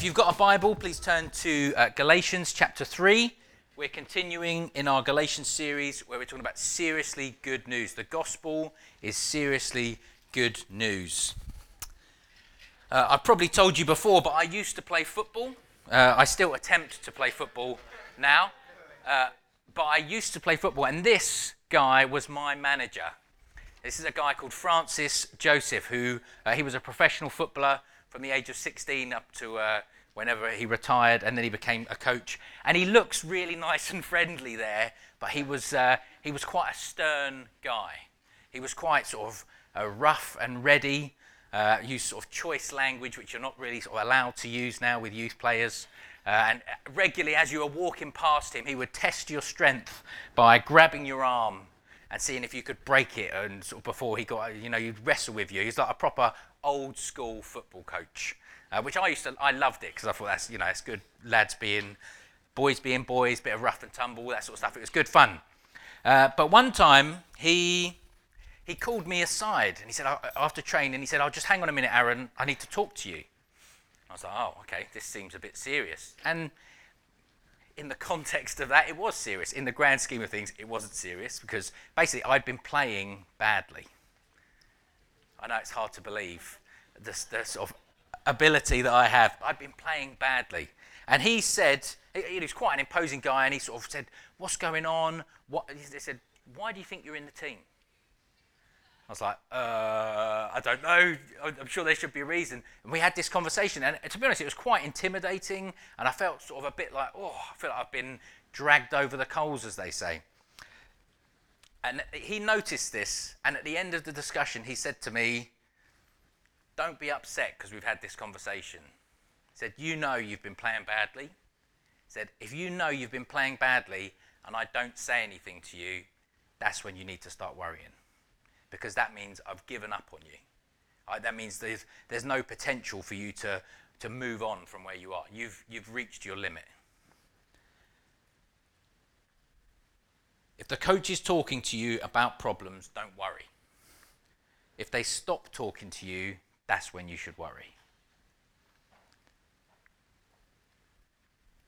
If you've got a Bible, please turn to uh, Galatians chapter 3. We're continuing in our Galatians series where we're talking about seriously good news. The gospel is seriously good news. Uh, I've probably told you before, but I used to play football. Uh, I still attempt to play football now. Uh, but I used to play football, and this guy was my manager. This is a guy called Francis Joseph, who uh, he was a professional footballer from the age of 16 up to uh, whenever he retired, and then he became a coach. And he looks really nice and friendly there, but he was, uh, he was quite a stern guy. He was quite sort of uh, rough and ready, uh, used sort of choice language, which you're not really sort of allowed to use now with youth players. Uh, and regularly, as you were walking past him, he would test your strength by grabbing your arm and seeing if you could break it. And sort of before he got, you know, he'd wrestle with you. He's like a proper old school football coach, uh, which I used to, I loved it because I thought that's, you know, it's good lads being, boys being boys, bit of rough and tumble, that sort of stuff. It was good fun. Uh, but one time he, he called me aside and he said, after training, he said, oh, just hang on a minute, Aaron, I need to talk to you. I was like, oh, okay, this seems a bit serious. And in the context of that, it was serious. In the grand scheme of things, it wasn't serious because basically I'd been playing badly. I know it's hard to believe the, the sort of ability that I have. I've been playing badly. And he said, he, was quite an imposing guy, and he sort of said, What's going on? What? He said, Why do you think you're in the team? I was like, uh, I don't know. I'm sure there should be a reason. And we had this conversation, and to be honest, it was quite intimidating, and I felt sort of a bit like, oh, I feel like I've been dragged over the coals, as they say. And he noticed this, and at the end of the discussion, he said to me, Don't be upset because we've had this conversation. He said, You know you've been playing badly. He said, If you know you've been playing badly and I don't say anything to you, that's when you need to start worrying. Because that means I've given up on you. Right? That means there's, there's no potential for you to, to move on from where you are. You've, you've reached your limit. If the coach is talking to you about problems, don't worry. If they stop talking to you, that's when you should worry.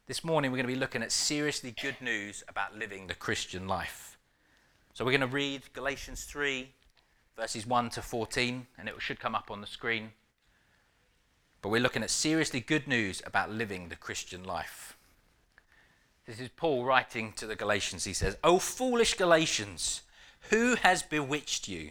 This morning, we're going to be looking at seriously good news about living the Christian life. So, we're going to read Galatians 3, verses 1 to 14, and it should come up on the screen. But we're looking at seriously good news about living the Christian life. This is Paul writing to the Galatians. He says, O foolish Galatians, who has bewitched you?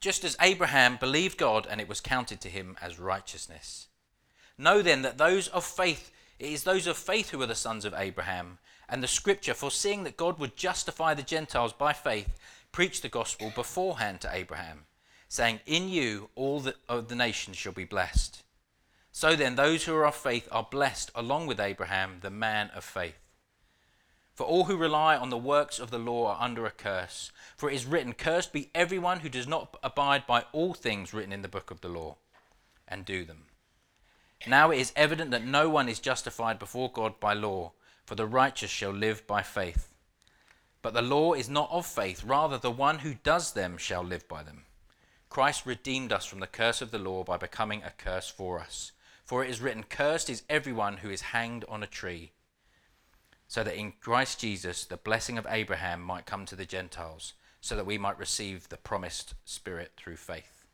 Just as Abraham believed God and it was counted to him as righteousness. Know then that those of faith, it is those of faith who are the sons of Abraham. And the scripture, foreseeing that God would justify the Gentiles by faith, preached the gospel beforehand to Abraham, saying, In you all the, of the nations shall be blessed. So then, those who are of faith are blessed along with Abraham, the man of faith. For all who rely on the works of the law are under a curse. For it is written, Cursed be everyone who does not abide by all things written in the book of the law and do them. Now it is evident that no one is justified before God by law, for the righteous shall live by faith. But the law is not of faith, rather, the one who does them shall live by them. Christ redeemed us from the curse of the law by becoming a curse for us. For it is written, Cursed is everyone who is hanged on a tree, so that in Christ Jesus the blessing of Abraham might come to the Gentiles, so that we might receive the promised Spirit through faith.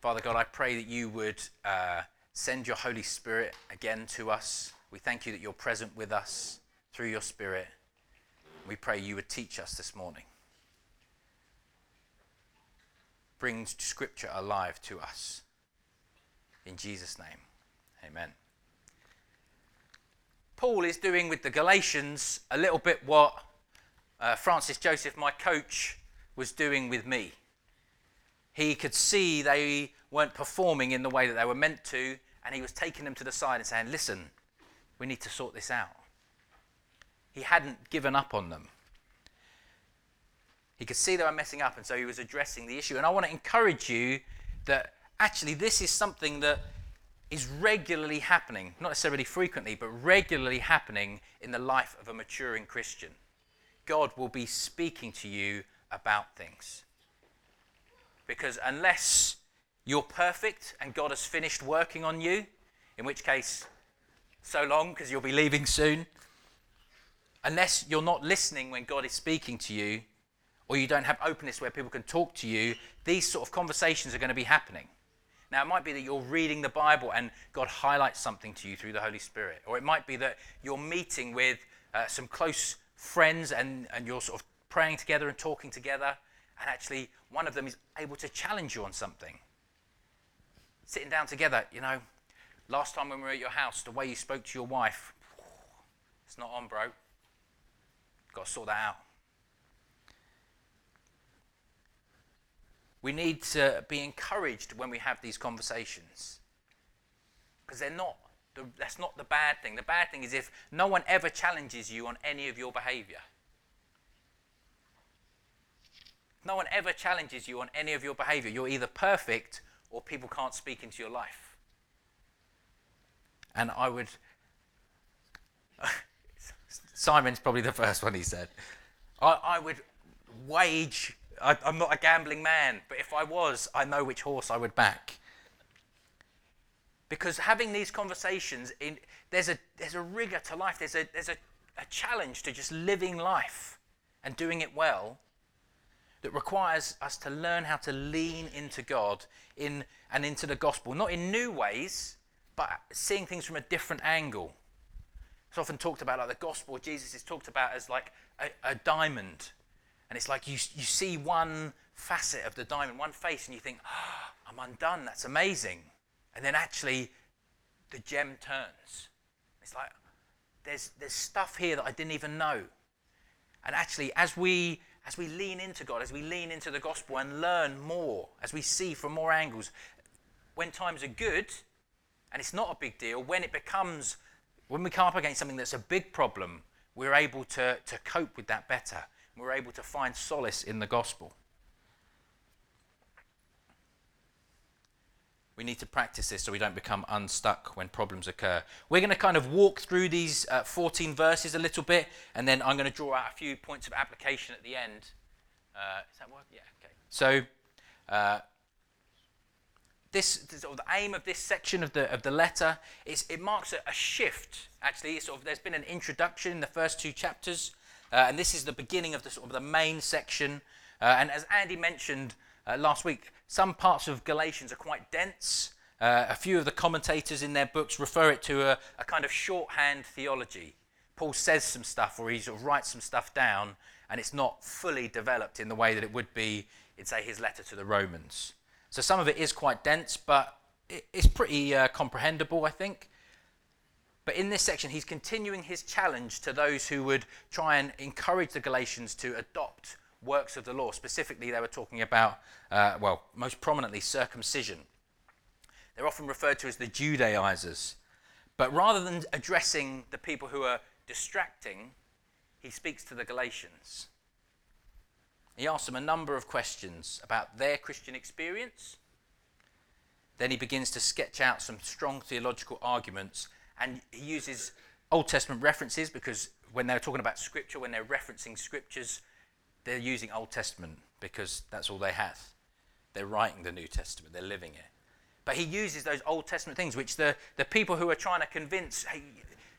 Father God, I pray that you would uh, send your Holy Spirit again to us. We thank you that you're present with us through your Spirit. We pray you would teach us this morning. brings Scripture alive to us. In Jesus' name, amen. Paul is doing with the Galatians a little bit what uh, Francis Joseph, my coach, was doing with me. He could see they weren't performing in the way that they were meant to, and he was taking them to the side and saying, Listen, we need to sort this out. He hadn't given up on them. He could see they were messing up, and so he was addressing the issue. And I want to encourage you that actually this is something that is regularly happening, not necessarily frequently, but regularly happening in the life of a maturing Christian. God will be speaking to you about things. Because unless you're perfect and God has finished working on you, in which case, so long because you'll be leaving soon, unless you're not listening when God is speaking to you, or you don't have openness where people can talk to you, these sort of conversations are going to be happening. Now, it might be that you're reading the Bible and God highlights something to you through the Holy Spirit. Or it might be that you're meeting with uh, some close friends and, and you're sort of praying together and talking together. And actually, one of them is able to challenge you on something. Sitting down together, you know, last time when we were at your house, the way you spoke to your wife, it's not on, bro. Got to sort that out. We need to be encouraged when we have these conversations. Because they're not, the, that's not the bad thing. The bad thing is if no one ever challenges you on any of your behavior. No one ever challenges you on any of your behavior. You're either perfect or people can't speak into your life. And I would. Simon's probably the first one he said. I, I would wage I, I'm not a gambling man, but if I was, I know which horse I would back. Because having these conversations, in, there's, a, there's a rigor to life, there's, a, there's a, a challenge to just living life and doing it well that requires us to learn how to lean into God in, and into the gospel, not in new ways, but seeing things from a different angle. It's often talked about like the gospel, Jesus is talked about as like a, a diamond and it's like you, you see one facet of the diamond, one face, and you think, oh, I'm undone. That's amazing. And then actually, the gem turns. It's like, there's, there's stuff here that I didn't even know. And actually, as we, as we lean into God, as we lean into the gospel and learn more, as we see from more angles, when times are good, and it's not a big deal, when it becomes, when we come up against something that's a big problem, we're able to, to cope with that better we're able to find solace in the gospel. We need to practice this so we don't become unstuck when problems occur. We're going to kind of walk through these uh, 14 verses a little bit, and then I'm going to draw out a few points of application at the end. Uh, is that work? Yeah, okay. So, uh, this, this of the aim of this section of the of the letter is it marks a, a shift. Actually, sort of there's been an introduction in the first two chapters, uh, and this is the beginning of the, sort of the main section. Uh, and as Andy mentioned uh, last week, some parts of Galatians are quite dense. Uh, a few of the commentators in their books refer it to a, a, kind of shorthand theology. Paul says some stuff or he sort of writes some stuff down, and it's not fully developed in the way that it would be in, say, his letter to the Romans. So some of it is quite dense, but it, it's pretty uh, comprehensible, I think. But in this section, he's continuing his challenge to those who would try and encourage the Galatians to adopt works of the law. Specifically, they were talking about, uh, well, most prominently, circumcision. They're often referred to as the Judaizers. But rather than addressing the people who are distracting, he speaks to the Galatians. He asks them a number of questions about their Christian experience. Then he begins to sketch out some strong theological arguments and he uses Old Testament references because when they're talking about scripture, when they're referencing scriptures, they're using Old Testament because that's all they have. They're writing the New Testament, they're living it. But he uses those Old Testament things, which the, the people who are trying to convince, hey,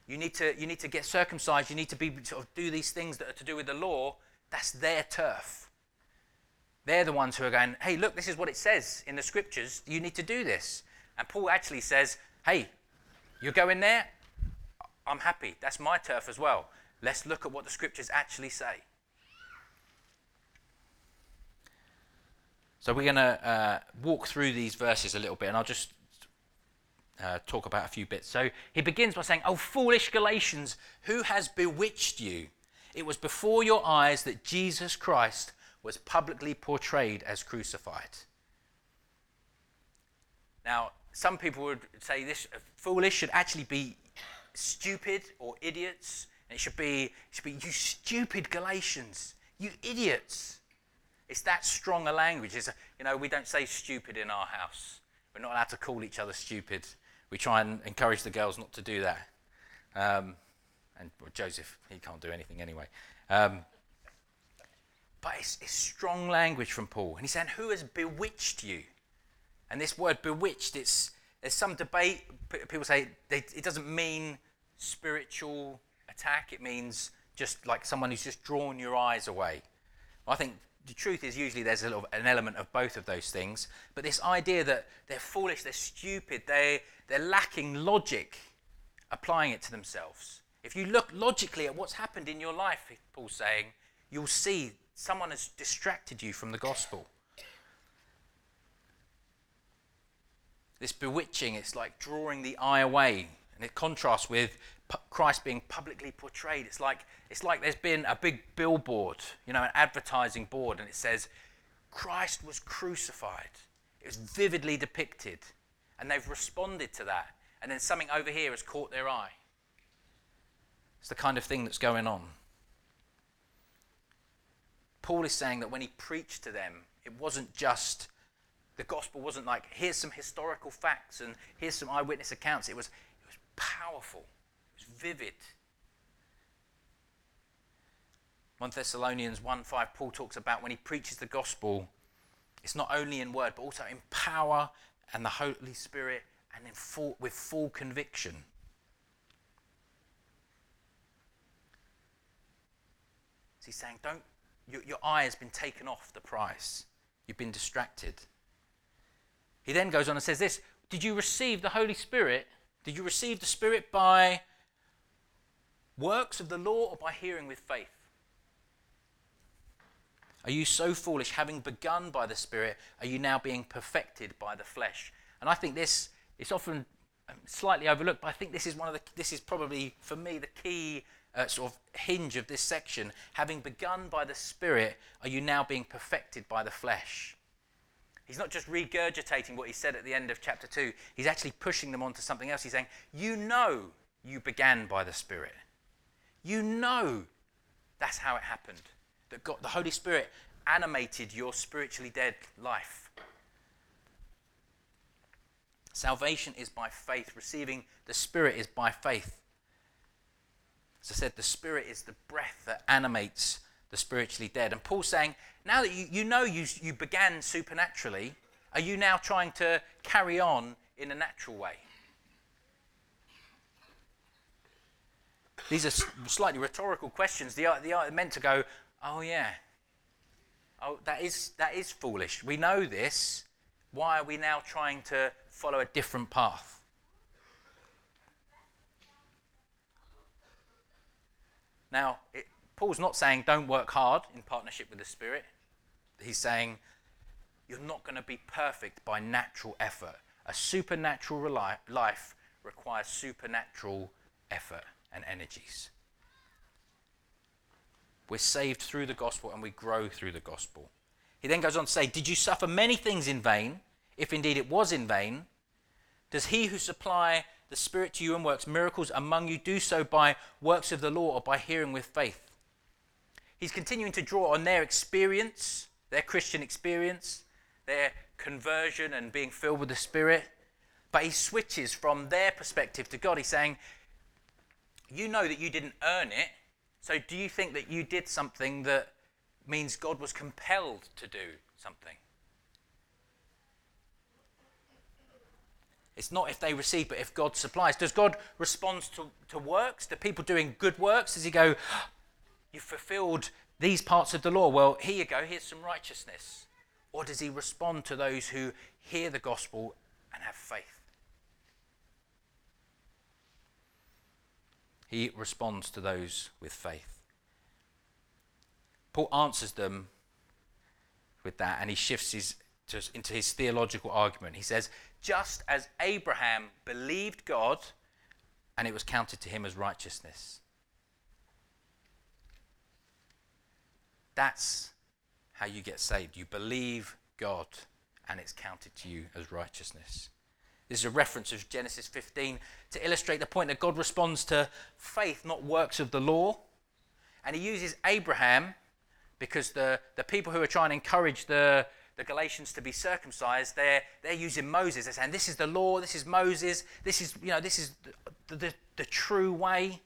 you need to, you need to get circumcised, you need to be, sort of do these things that are to do with the law, that's their turf. They're the ones who are going, hey, look, this is what it says in the scriptures, you need to do this. And Paul actually says, hey, you're going there? I'm happy. That's my turf as well. Let's look at what the scriptures actually say. So we're going to uh, walk through these verses a little bit, and I'll just uh, talk about a few bits. So he begins by saying, Oh, foolish Galatians, who has bewitched you? It was before your eyes that Jesus Christ was publicly portrayed as crucified. Now, some people would say this foolish should actually be stupid or idiots. And it should be, it should be you stupid Galatians, you idiots. It's that strong a language. It's a, you know, we don't say stupid in our house. We're not allowed to call each other stupid. We try and encourage the girls not to do that. Um, and well, Joseph, he can't do anything anyway. Um, but it's, it's strong language from Paul. And he's saying, Who has bewitched you? And this word bewitched, it's, there's some debate. People say they, it doesn't mean spiritual attack, it means just like someone who's just drawn your eyes away. I think the truth is usually there's a little, an element of both of those things. But this idea that they're foolish, they're stupid, they, they're lacking logic, applying it to themselves. If you look logically at what's happened in your life, Paul's saying, you'll see someone has distracted you from the gospel. This bewitching, it's like drawing the eye away. And it contrasts with Christ being publicly portrayed. It's like, it's like there's been a big billboard, you know, an advertising board, and it says, Christ was crucified. It was vividly depicted. And they've responded to that. And then something over here has caught their eye. It's the kind of thing that's going on. Paul is saying that when he preached to them, it wasn't just, the gospel wasn't like, here's some historical facts and here's some eyewitness accounts. It was, it was powerful, it was vivid. 1 Thessalonians 1 5, Paul talks about when he preaches the gospel, it's not only in word, but also in power and the Holy Spirit and in full, with full conviction. So he's saying, don't your, your eye has been taken off the prize. You've been distracted. He then goes on and says this Did you receive the Holy Spirit? Did you receive the Spirit by works of the law or by hearing with faith? Are you so foolish, having begun by the Spirit, are you now being perfected by the flesh? And I think this is often um, slightly overlooked, but I think this is one of the, this is probably, for me, the key uh, sort of hinge of this section. Having begun by the Spirit, are you now being perfected by the flesh? He's not just regurgitating what he said at the end of chapter 2, he's actually pushing them on to something else. He's saying, You know you began by the Spirit. You know that's how it happened. That God, the Holy Spirit animated your spiritually dead life. Salvation is by faith. Receiving the Spirit is by faith. As I said, the Spirit is the breath that animates the spiritually dead. And Paul's saying, now that you, you know you, you began supernaturally, are you now trying to carry on in a natural way? These are slightly rhetorical questions. They are, they are meant to go, oh, yeah. Oh, that is, that is foolish. We know this. Why are we now trying to follow a different path? Now, it, Paul's not saying don't work hard in partnership with the Spirit. He's saying you're not going to be perfect by natural effort. A supernatural life requires supernatural effort and energies. We're saved through the gospel and we grow through the gospel. He then goes on to say, Did you suffer many things in vain? If indeed it was in vain, does he who supply the Spirit to you and works miracles among you, do so by works of the law or by hearing with faith. He's continuing to draw on their experience, their Christian experience, their conversion and being filled with the Spirit. But he switches from their perspective to God. He's saying, You know that you didn't earn it. So do you think that you did something that means God was compelled to do something? It's not if they receive, but if God supplies. Does God respond to, to works? To people doing good works? Does He go, You've fulfilled these parts of the law? Well, here you go, here's some righteousness. Or does He respond to those who hear the gospel and have faith? He responds to those with faith. Paul answers them with that and he shifts his, into his theological argument. He says, just as Abraham believed God and it was counted to him as righteousness. That's how you get saved. You believe God and it's counted to you as righteousness. This is a reference of Genesis 15 to illustrate the point that God responds to faith, not works of the law. And he uses Abraham because the, the people who are trying to encourage the, the Galatians to be circumcised, they're, they're using Moses. They're saying, This is the law, this is Moses, this is, you know, this is the, the, the true way.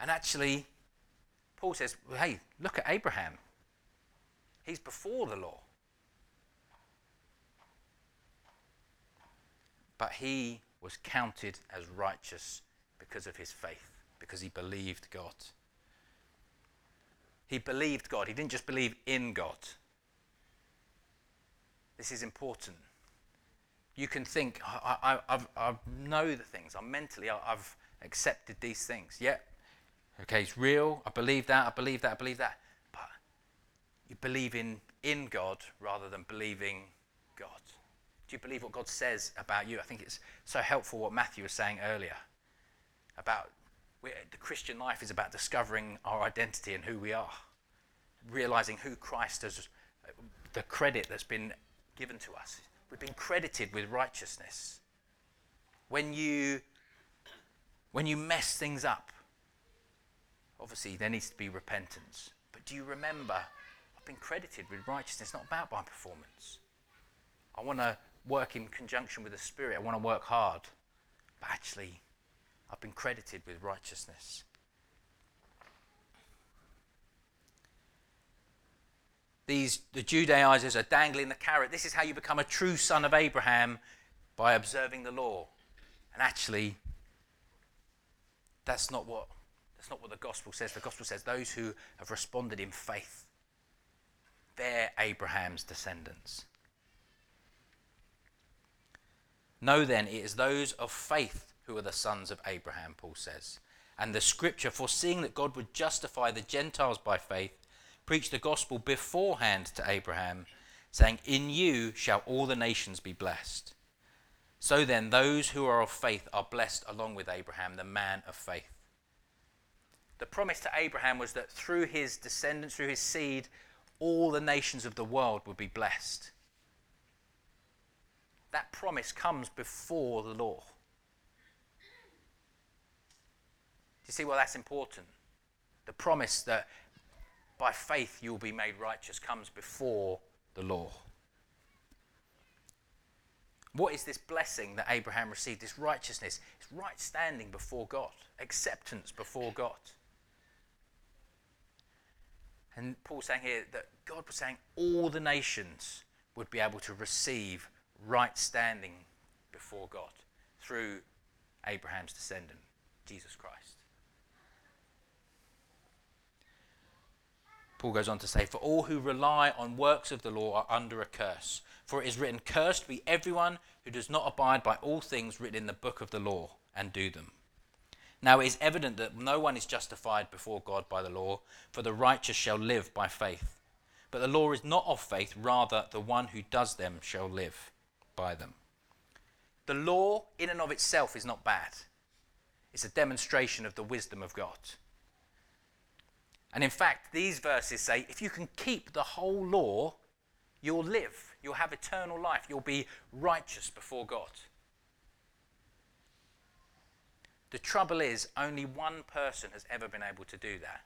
And actually, Paul says, well, Hey, look at Abraham. He's before the law. But he was counted as righteous because of his faith, because he believed God. He believed God. He didn't just believe in God. This is important. You can think, I, I, I, I know the things. I'm mentally, I, I've accepted these things. Yeah. Okay, it's real. I believe that. I believe that. I believe that. But you believe in, in God rather than believing God. Do you believe what God says about you? I think it's so helpful what Matthew was saying earlier about the Christian life is about discovering our identity and who we are, realizing who Christ has, the credit that's been given to us. We've been credited with righteousness. When you, when you mess things up, obviously there needs to be repentance. But do you remember, I've been credited with righteousness, not about my performance. I want to work in conjunction with the Spirit. I want to work hard. But actually, I've been credited with righteousness. These the Judaizers are dangling the carrot. This is how you become a true son of Abraham by observing the law. And actually, that's not what that's not what the gospel says. The gospel says those who have responded in faith, they're Abraham's descendants. Know then, it is those of faith who are the sons of Abraham, Paul says. And the scripture, foreseeing that God would justify the Gentiles by faith, preached the gospel beforehand to Abraham, saying, In you shall all the nations be blessed. So then, those who are of faith are blessed along with Abraham, the man of faith. The promise to Abraham was that through his descendants, through his seed, all the nations of the world would be blessed that promise comes before the law. Do you see why that's important? The promise that by faith you will be made righteous comes before the law. What is this blessing that Abraham received? This righteousness, it's right standing before God, acceptance before God. And Paul's saying here that God was saying all the nations would be able to receive right standing before God through Abraham's descendant, Jesus Christ. Paul goes on to say, For all who rely on works of the law are under a curse. For it is written, Cursed be everyone who does not abide by all things written in the book of the law and do them. Now it is evident that no one is justified before God by the law, for the righteous shall live by faith. But the law is not of faith, rather, the one who does them shall live by them. The law, in and of itself, is not bad. It's a demonstration of the wisdom of God. And in fact, these verses say if you can keep the whole law, you'll live, you'll have eternal life, you'll be righteous before God. The trouble is, only one person has ever been able to do that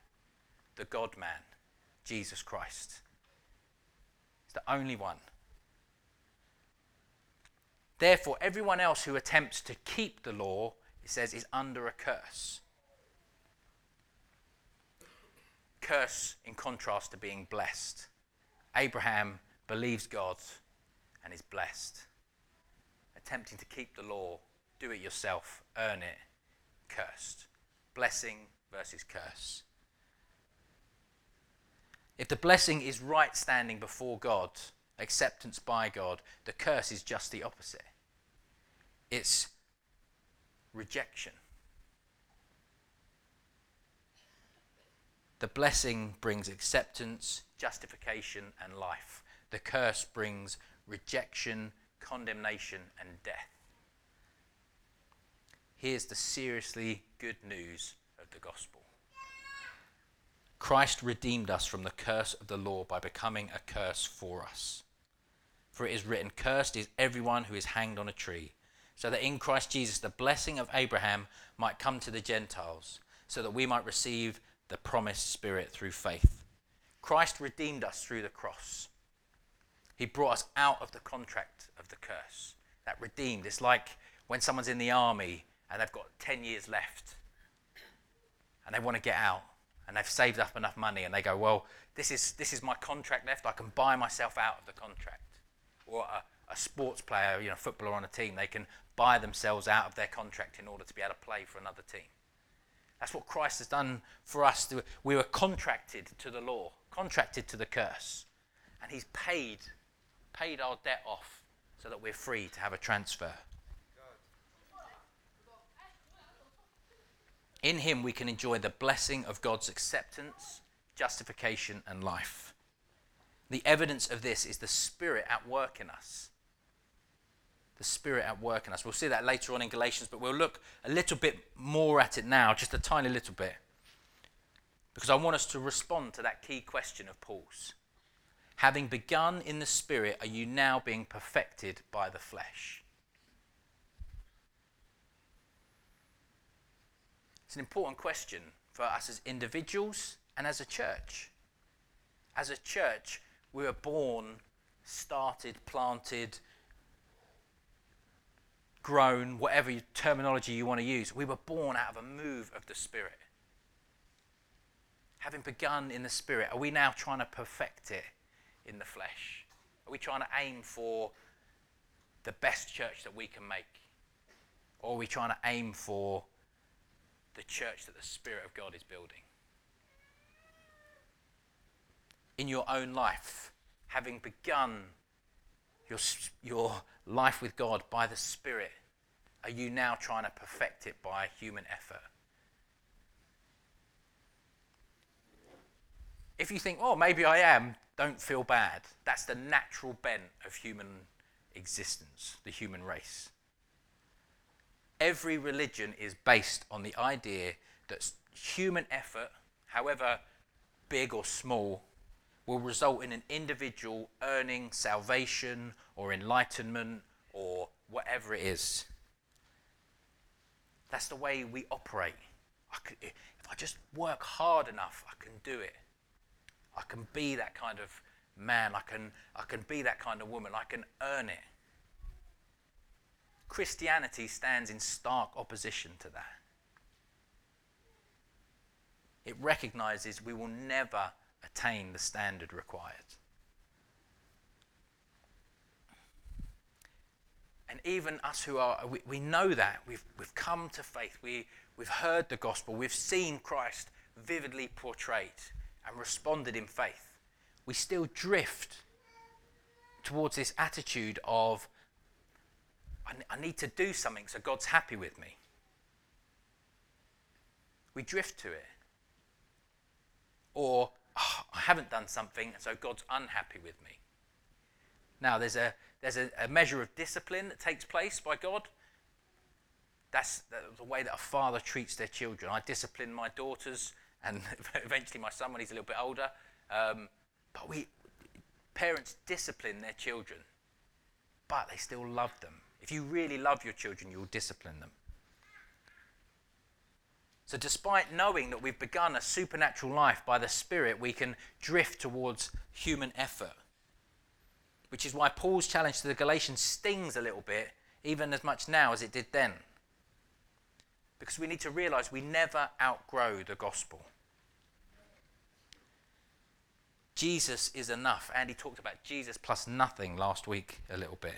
the God man, Jesus Christ. It's the only one. Therefore, everyone else who attempts to keep the law, it says, is under a curse. Curse in contrast to being blessed. Abraham believes God and is blessed. Attempting to keep the law, do it yourself, earn it, cursed. Blessing versus curse. If the blessing is right standing before God, acceptance by God, the curse is just the opposite it's rejection. The blessing brings acceptance, justification, and life. The curse brings rejection, condemnation, and death. Here's the seriously good news of the gospel Christ redeemed us from the curse of the law by becoming a curse for us. For it is written, Cursed is everyone who is hanged on a tree, so that in Christ Jesus the blessing of Abraham might come to the Gentiles, so that we might receive the promised Spirit through faith. Christ redeemed us through the cross. He brought us out of the contract of the curse. That redeemed. It's like when someone's in the army and they've got 10 years left and they want to get out and they've saved up enough money and they go, Well, this is, this is my contract left. I can buy myself out of the contract. Or a, a sports player, you know, footballer on a team, they can buy themselves out of their contract in order to be able to play for another team. That's what Christ has done for us. We were contracted to the law, contracted to the curse. And He's paid, paid our debt off so that we're free to have a transfer. In Him, we can enjoy the blessing of God's acceptance, justification, and life. The evidence of this is the Spirit at work in us. The Spirit at work in us. We'll see that later on in Galatians, but we'll look a little bit more at it now, just a tiny little bit. Because I want us to respond to that key question of Paul's. Having begun in the Spirit, are you now being perfected by the flesh? It's an important question for us as individuals and as a church. As a church, we were born, started, planted, grown, whatever terminology you want to use. We were born out of a move of the Spirit. Having begun in the Spirit, are we now trying to perfect it in the flesh? Are we trying to aim for the best church that we can make? Or are we trying to aim for the church that the Spirit of God is building. In your own life, having begun your, your life with God by the Spirit, are you now trying to perfect it by human effort? If you think, oh, maybe I am, don't feel bad. That's the natural bent of human existence, the human race every religion is based on the idea that human effort, however big or small, will result in an individual earning salvation or enlightenment or whatever it is. That's the way we operate. I could, if I just work hard enough, I can do it. I can be that kind of man. I can, I can be that kind of woman. I can earn it. Christianity stands in stark opposition to that. It recognizes we will never attain the standard required. And even us who are, we, we know that. We've, we've come to faith. We, we've heard the gospel. We've seen Christ vividly portrayed and responded in faith. We still drift towards this attitude of I, need to do something so God's happy with me. We drift to it. Or, oh, I haven't done something, so God's unhappy with me. Now, there's a, there's a, a measure of discipline that takes place by God. That's the way that a father treats their children. I discipline my daughters and eventually my son when he's a little bit older. Um, but we, parents discipline their children, but they still love them. If you really love your children, you'll discipline them. So, despite knowing that we've begun a supernatural life by the Spirit, we can drift towards human effort. Which is why Paul's challenge to the Galatians stings a little bit, even as much now as it did then. Because we need to realize we never outgrow the gospel. Jesus is enough. Andy talked about Jesus plus nothing last week a little bit.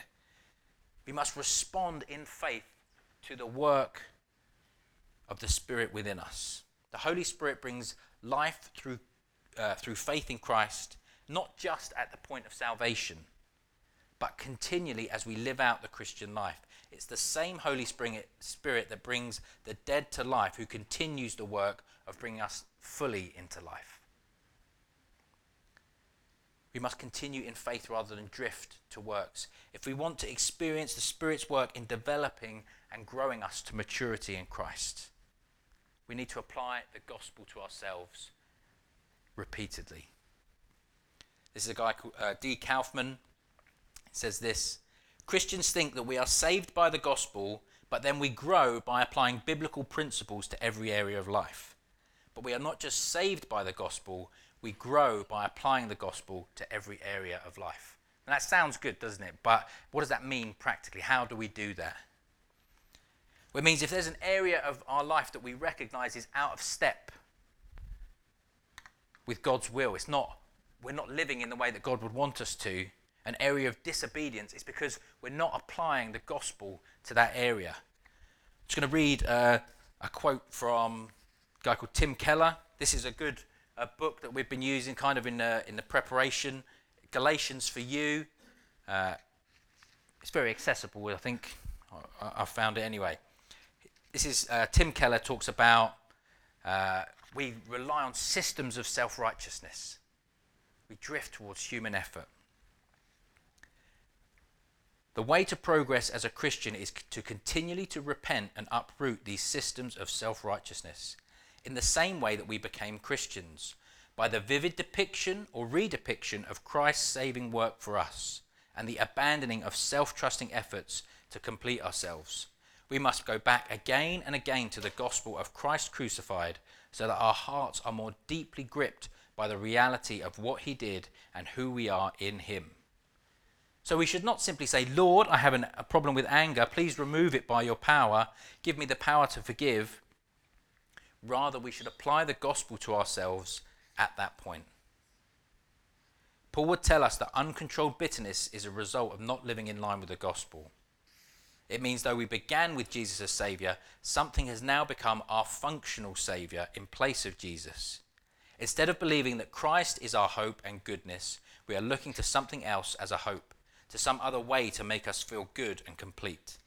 We must respond in faith to the work of the Spirit within us. The Holy Spirit brings life through, uh, through faith in Christ, not just at the point of salvation, but continually as we live out the Christian life. It's the same Holy Spirit that brings the dead to life, who continues the work of bringing us fully into life. We must continue in faith rather than drift to works. If we want to experience the Spirit's work in developing and growing us to maturity in Christ, we need to apply the gospel to ourselves repeatedly. This is a guy called uh, D. Kaufman. says this Christians think that we are saved by the gospel, but then we grow by applying biblical principles to every area of life. But we are not just saved by the gospel, we grow by applying the gospel to every area of life. And that sounds good, doesn't it? But what does that mean practically? How do we do that? Well, it means if there's an area of our life that we recognize is out of step with God's will, it's not, we're not living in the way that God would want us to, an area of disobedience, it's because we're not applying the gospel to that area. I'm just going to read uh, a quote from a guy called Tim Keller. This is a good uh, book that we've been using kind of in the, in the preparation. Galatians for You. Uh, it's very accessible, I think. I, I, found it anyway. This is uh, Tim Keller talks about uh, we rely on systems of self righteousness. We drift towards human effort. The way to progress as a Christian is to continually to repent and uproot these systems of self-righteousness in the same way that we became Christians by the vivid depiction or redepiction of Christ's saving work for us and the abandoning of self-trusting efforts to complete ourselves. We must go back again and again to the gospel of Christ crucified so that our hearts are more deeply gripped by the reality of what he did and who we are in him. So we should not simply say, Lord, I have an, a problem with anger. Please remove it by your power. Give me the power to forgive. Rather, we should apply the gospel to ourselves at that point. Paul would tell us that uncontrolled bitterness is a result of not living in line with the gospel. It means though we began with Jesus as Saviour, something has now become our functional Saviour in place of Jesus. Instead of believing that Christ is our hope and goodness, we are looking to something else as a hope to some other way to make us feel good and complete.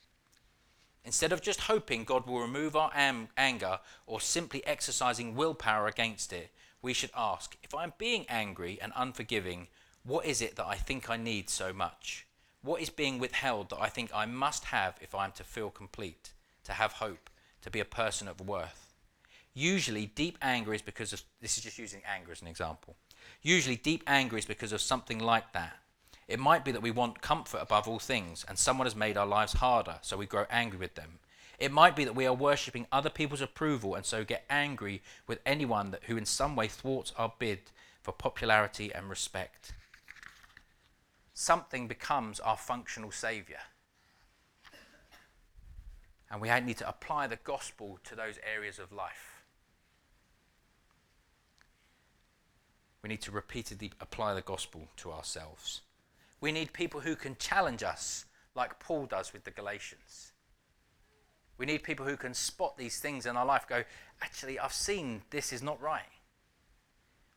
Instead of just hoping God will remove our am- anger or simply exercising willpower against it, we should ask if I'm being angry and unforgiving, what is it that I think I need so much? What is being withheld that I think I must have if I am to feel complete, to have hope, to be a person of worth? Usually, deep anger is because of this is just using anger as an example. Usually, deep anger is because of something like that. It might be that we want comfort above all things, and someone has made our lives harder, so we grow angry with them. It might be that we are worshipping other people's approval and so get angry with anyone that, who in some way thwarts our bid for popularity and respect. Something becomes our functional saviour. And we need to apply the gospel to those areas of life. We need to repeatedly apply the gospel to ourselves. We need people who can challenge us, like Paul does with the Galatians. We need people who can spot these things in our life, go, actually, I've seen this is not right.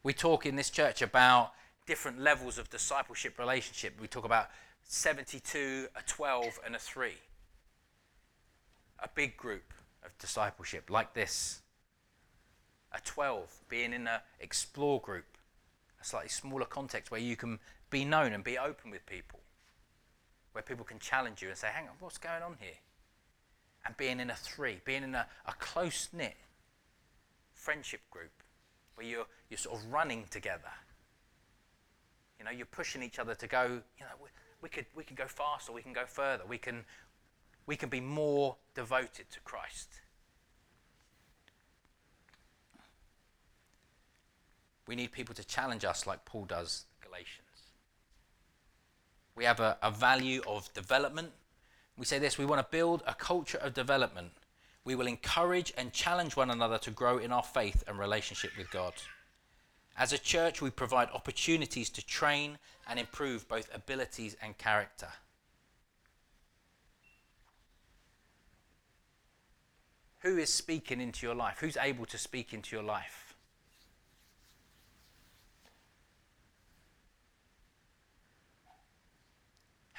We talk in this church about different levels of discipleship relationship. We talk about 72, a 12, and a 3. A big group of discipleship like this. A 12 being in an explore group, a slightly smaller context where you can be known and be open with people, where people can challenge you and say, hang on, what's going on here? And being in a three, being in a, a close knit friendship group where you're, you're sort of running together. You know, you're pushing each other to go, you know, we, we, could, we could go faster, we can go further, we can, we can be more devoted to Christ. We need people to challenge us like Paul does Galatians. We have a, a value of development. We say this we want to build a culture of development. We will encourage and challenge one another to grow in our faith and relationship with God. As a church, we provide opportunities to train and improve both abilities and character. Who is speaking into your life? Who's able to speak into your life?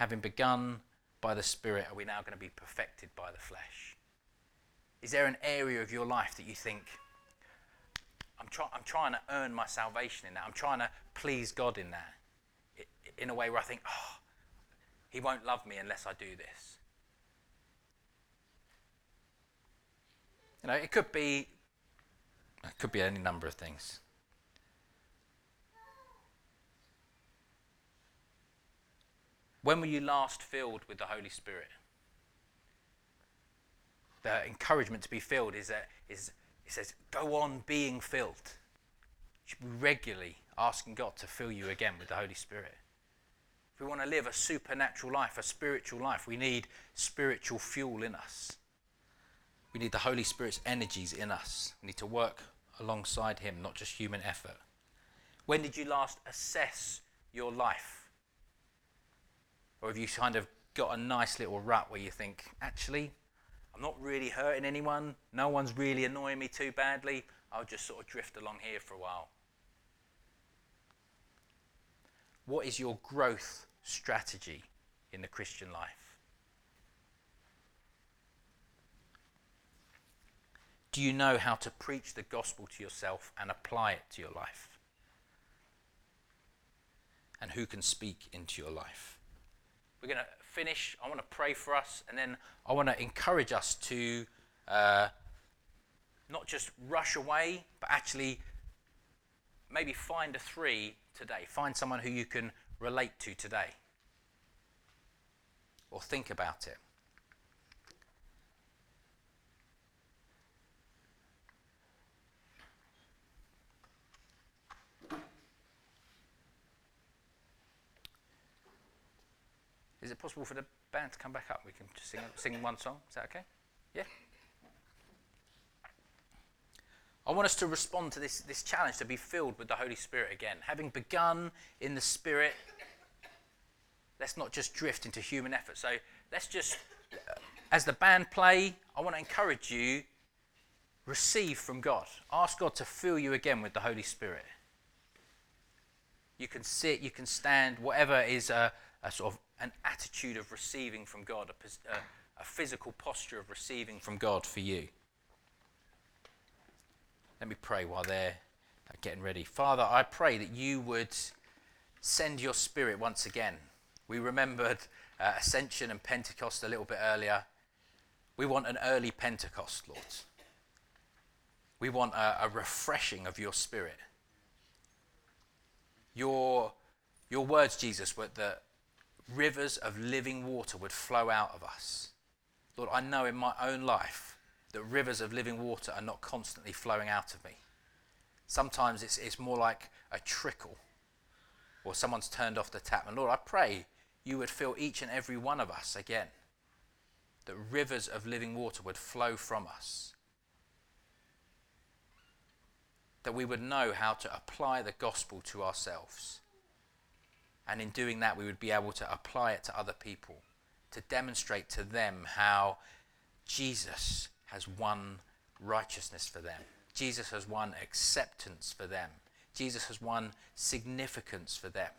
Having begun by the Spirit, are we now going to be perfected by the flesh? Is there an area of your life that you think, I'm, try- I'm trying to earn my salvation in that? I'm trying to please God in that? In a way where I think, oh, He won't love me unless I do this. You know, it could be, it could be any number of things. When were you last filled with the Holy Spirit? The encouragement to be filled is that is it says, go on being filled. You should be regularly asking God to fill you again with the Holy Spirit. If we want to live a supernatural life, a spiritual life, we need spiritual fuel in us. We need the Holy Spirit's energies in us. We need to work alongside Him, not just human effort. When did you last assess your life? Or have you kind of got a nice little rut where you think, actually, I'm not really hurting anyone, no one's really annoying me too badly, I'll just sort of drift along here for a while? What is your growth strategy in the Christian life? Do you know how to preach the gospel to yourself and apply it to your life? And who can speak into your life? We're going to finish. I want to pray for us, and then I want to encourage us to uh, not just rush away, but actually maybe find a three today. Find someone who you can relate to today. Or think about it. Is it possible for the band to come back up? We can just sing, sing one song. Is that okay? Yeah? I want us to respond to this, this challenge to be filled with the Holy Spirit again. Having begun in the Spirit, let's not just drift into human effort. So let's just, as the band play, I want to encourage you receive from God. Ask God to fill you again with the Holy Spirit. You can sit, you can stand, whatever is a, a sort of an attitude of receiving from God, a, a, physical posture of receiving from God for you. Let me pray while they're getting ready. Father, I pray that you would send your spirit once again. We remembered uh, Ascension and Pentecost a little bit earlier. We want an early Pentecost, Lord. We want a, a refreshing of your spirit. Your, your words, Jesus, were that rivers of living water would flow out of us. Lord, I know in my own life that rivers of living water are not constantly flowing out of me. Sometimes it's, it's more like a trickle or someone's turned off the tap. And Lord, I pray you would fill each and every one of us again, that rivers of living water would flow from us. That we would know how to apply the gospel to ourselves and in doing that, we would be able to apply it to other people, to demonstrate to them how Jesus has won righteousness for them. Jesus has won acceptance for them. Jesus has won significance for them.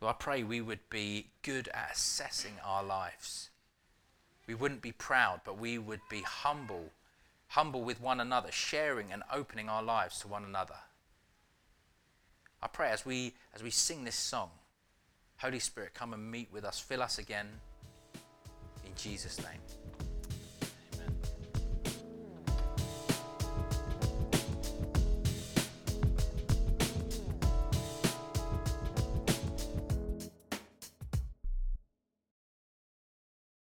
Lord, I pray we would be good at assessing our lives. We wouldn't be proud, but we would be humble, humble with one another, sharing and opening our lives to one another. I pray as we as we sing this song, Holy Spirit, come and meet with us, fill us again. In Jesus' name.